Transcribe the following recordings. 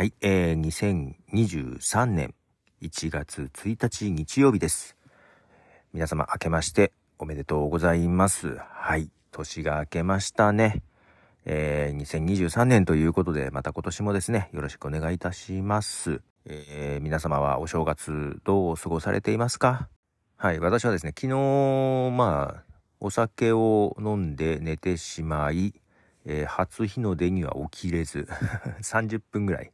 はい、えー、2023年1月1日日曜日です。皆様明けましておめでとうございます。はい、年が明けましたね。えー、2023年ということで、また今年もですね、よろしくお願いいたします。えー、皆様はお正月どう過ごされていますか？はい、私はですね、昨日、まあ、お酒を飲んで寝てしまい、えー、初日の出には起きれず 30分ぐらい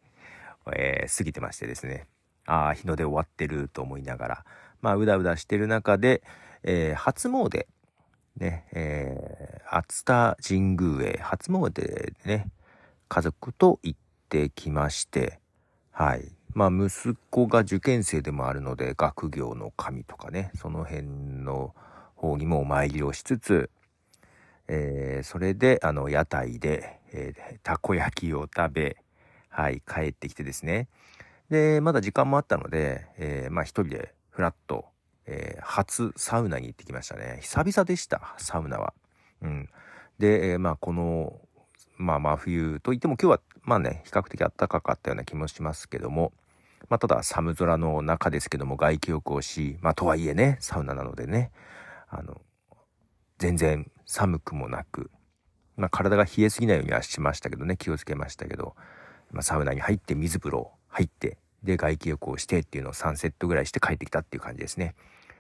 えー、過ぎてましてですね、ああ、日の出終わってると思いながら、まあ、うだうだしてる中で、えー、初詣、ね、えー、熱田神宮へ。初詣でね、家族と行ってきまして、はい。まあ、息子が受験生でもあるので、学業の神とかね、その辺の方にもお参りをしつつ、えー、それで、あの、屋台で、えー、たこ焼きを食べ、はい、帰ってきてですね。で、まだ時間もあったので、えー、まあ一人でフラッと、えー、初サウナに行ってきましたね。久々でした、サウナは。うん。で、えー、まあこの、まあ真冬といっても今日はまあね、比較的暖かかったような気もしますけども、まあただ寒空の中ですけども外気浴をし、まあとはいえね、サウナなのでね、あの、全然寒くもなく、まあ体が冷えすぎないようにはしましたけどね、気をつけましたけど、まあ、サウナに入って水風呂入ってで外気浴をしてっていうのを3セットぐらいして帰ってきたっていう感じですね。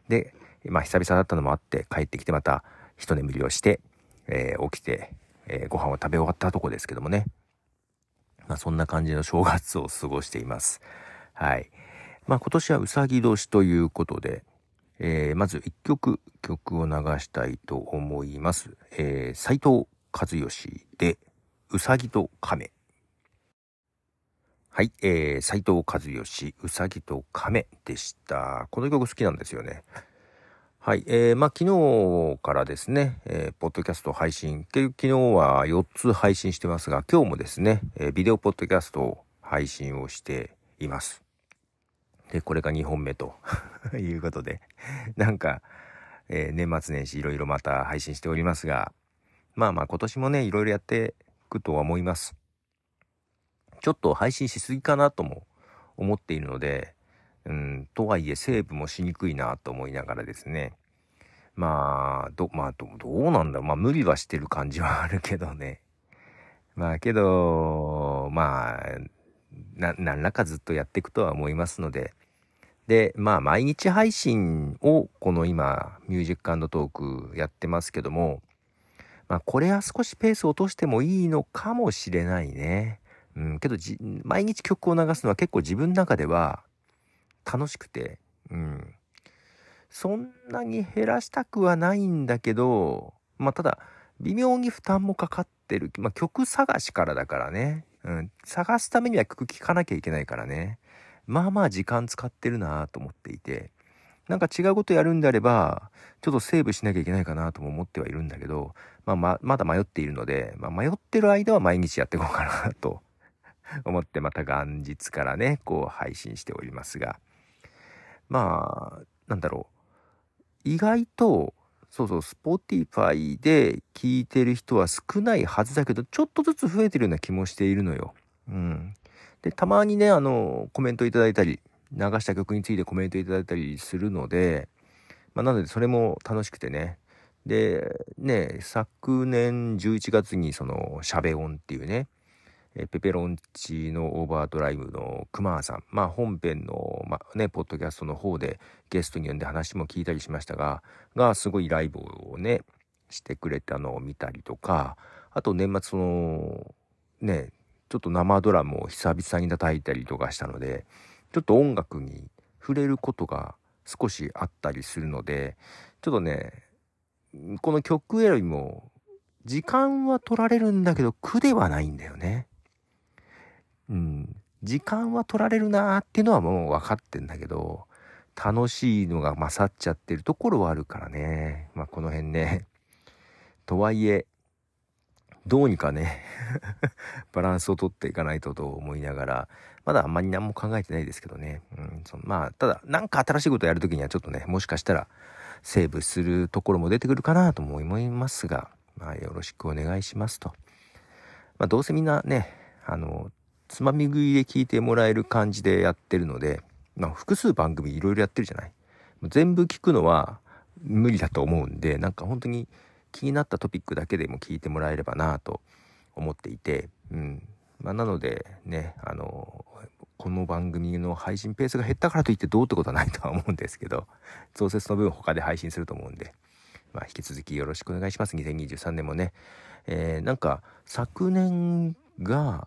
で、まあ久々だったのもあって帰ってきてまた一眠りをして、えー、起きて、えー、ご飯を食べ終わったとこですけどもね。まあそんな感じの正月を過ごしています。はい。まあ今年はうさぎ年ということで、えー、まず一曲曲を流したいと思います。えー、斉藤和義でうさぎと亀。はい、えー、斉藤和義、うさぎと亀でした。この曲好きなんですよね。はい、えー、まあ昨日からですね、えー、ポッドキャスト配信、昨日は4つ配信してますが、今日もですね、えー、ビデオポッドキャストを配信をしています。で、これが2本目と いうことで、なんか、えー、年末年始いろいろまた配信しておりますが、まあまあ今年もね、いろいろやっていくとは思います。ちょっと配信しすぎかなとも思っているので、うん、とはいえセーブもしにくいなと思いながらですね。まあ、ど、まあ、どどうなんだろうまあ、無理はしてる感じはあるけどね。まあ、けど、まあ、な、何らかずっとやっていくとは思いますので。で、まあ、毎日配信を、この今、ミュージックトークやってますけども、まあ、これは少しペースを落としてもいいのかもしれないね。うん、けど毎日曲を流すのは結構自分の中では楽しくて、うん。そんなに減らしたくはないんだけど、まあただ、微妙に負担もかかってる。まあ曲探しからだからね。うん。探すためには曲聴かなきゃいけないからね。まあまあ時間使ってるなと思っていて。なんか違うことやるんであれば、ちょっとセーブしなきゃいけないかなとも思ってはいるんだけど、まあま、まだ迷っているので、まあ迷ってる間は毎日やっていこうかなと 思ってまた元日からね、こう配信しておりますが、まあ、なんだろう。意外と、そうそう、Spotify で聞いてる人は少ないはずだけど、ちょっとずつ増えてるような気もしているのよ。うん。で、たまにね、あの、コメントいただいたり、流した曲についてコメントいただいたりするので、まあ、なのでそれも楽しくてね。で、ね、昨年11月にその、シャベオンっていうね、えペペロンチのオーバードライブの熊さん、まあ、本編の、まあ、ね、ポッドキャストの方でゲストに呼んで話も聞いたりしましたが、がすごいライブをね、してくれたのを見たりとか、あと年末その、ね、ちょっと生ドラムを久々に叩いたりとかしたので、ちょっと音楽に触れることが少しあったりするので、ちょっとね、この曲選びも時間は取られるんだけど苦ではないんだよね。うん、時間は取られるなーっていうのはもう分かってんだけど、楽しいのが勝っちゃってるところはあるからね。まあこの辺ね。とはいえ、どうにかね バランスをとっていかないとと思いながら、まだあんまり何も考えてないですけどね。うん、そのまあ、ただ、なんか新しいことやるときにはちょっとね、もしかしたらセーブするところも出てくるかなとも思いますが、まあよろしくお願いしますと。まあどうせみんなね、あの、つまみ食いで聞いてもらえる感じでやってるので、まあ、複数番組いろいろやってるじゃない？全部聞くのは無理だと思うんでなんか本当に気になったトピックだけでも聞いてもらえればなと思っていて、うん。まあ、なのでねあのこの番組の配信ペースが減ったからといってどうってことはないとは思うんですけど増設の分他で配信すると思うんで、まあ、引き続きよろしくお願いします。2023年もね、えー、なんか昨年が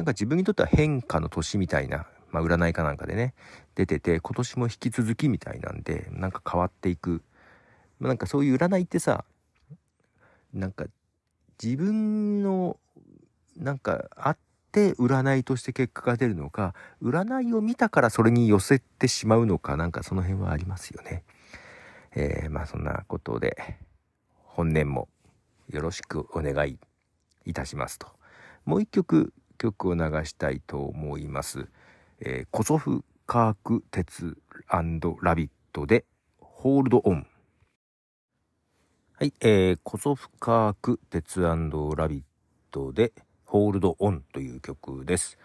なんか自分にとっては変化の年みたいな、まあ、占いかなんかでね出てて今年も引き続きみたいなんでなんか変わっていくまなんかそういう占いってさなんか自分のなんかあって占いとして結果が出るのか占いを見たからそれに寄せてしまうのかなんかその辺はありますよね。えー、まあそんなことで本年もよろしくお願いいたしますと。もう一曲曲を流したいと思います。えー、コソフカーク鉄ラビットでホールドオン。はい、えー、コソフカーク鉄ラビットでホールドオンという曲です。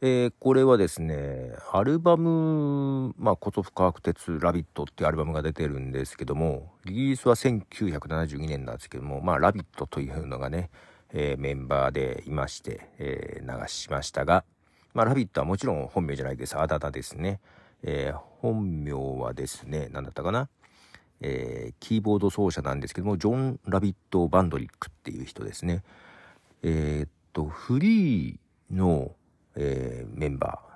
えー、これはですね、アルバム、まあ、コソフカーク鉄ラビットっていうアルバムが出てるんですけども、リリースは1972年なんですけども、まあ、ラビットというのがね、えー、メンバーでいまして、えー、流しましたが、まあ、ラビットはもちろん本名じゃないです。あだ名ですね。えー、本名はですね、何だったかな。えー、キーボード奏者なんですけども、ジョン・ラビット・バンドリックっていう人ですね。えー、っと、フリーの、えー、メンバー。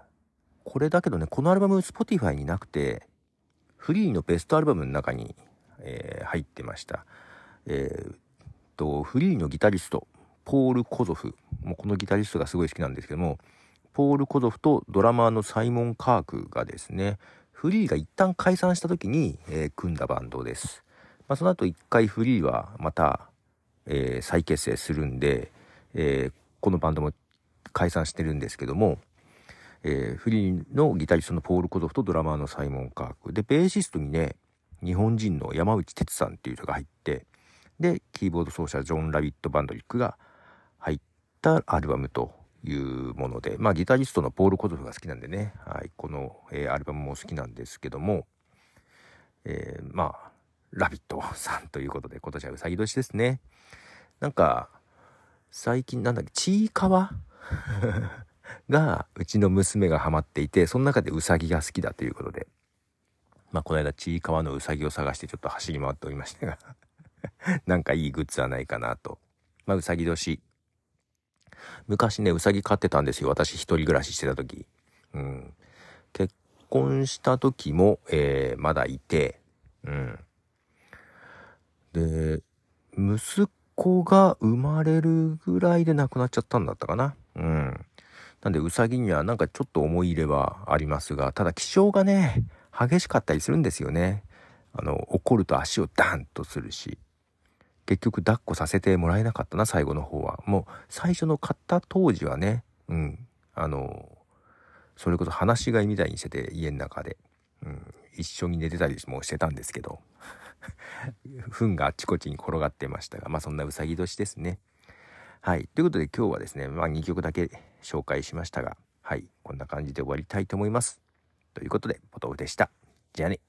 これだけどね、このアルバム Spotify になくて、フリーのベストアルバムの中に、えー、入ってました。えー、っと、フリーのギタリスト、ポール・コゾフ。もうこのギタリストがすごい好きなんですけども、ポール・コゾフとドラマーのサイモン・カークがですね、フリーが一旦解散した時に、えー、組んだバンドです。まあ、その後一回フリーはまた、えー、再結成するんで、えー、このバンドも解散してるんですけども、えー、フリーのギタリストのポール・コゾフとドラマーのサイモン・カークでベーシストにね日本人の山内哲さんっていう人が入ってでキーボード奏者ジョン・ラビット・バンドリックがったアルバムというもので、まあ、ギタリストのポール・コゾフが好きなんでね、はい、この、えー、アルバムも好きなんですけども、えー、まあ、ラビットさんということで、今年はうさぎ年ですね。なんか、最近なんだっけ、ちいかわ？が、うちの娘がハマっていて、その中でうさぎが好きだということで、まあ、この間、ちいかわのうさぎを探してちょっと走り回っておりましたが なんかいいグッズはないかなと。まあ、うさぎ年昔ね、うさぎ飼ってたんですよ。私一人暮らししてた時。うん。結婚した時も、えー、まだいて、うん。で、息子が生まれるぐらいで亡くなっちゃったんだったかな。うん。なんで、うさぎにはなんかちょっと思い入れはありますが、ただ気性がね、激しかったりするんですよね。あの、怒ると足をダンとするし。結局抱っこさせてもらえなかったな、最後の方は。もう最初の買った当時はね、うん、あの、それこそ話し飼いみたいにしてて、家の中で。うん、一緒に寝てたりもしてたんですけど、糞があっちこっちに転がってましたが、まあそんなうさぎ年ですね。はい。ということで今日はですね、まあ2曲だけ紹介しましたが、はい。こんな感じで終わりたいと思います。ということで、ポトフでした。じゃあね。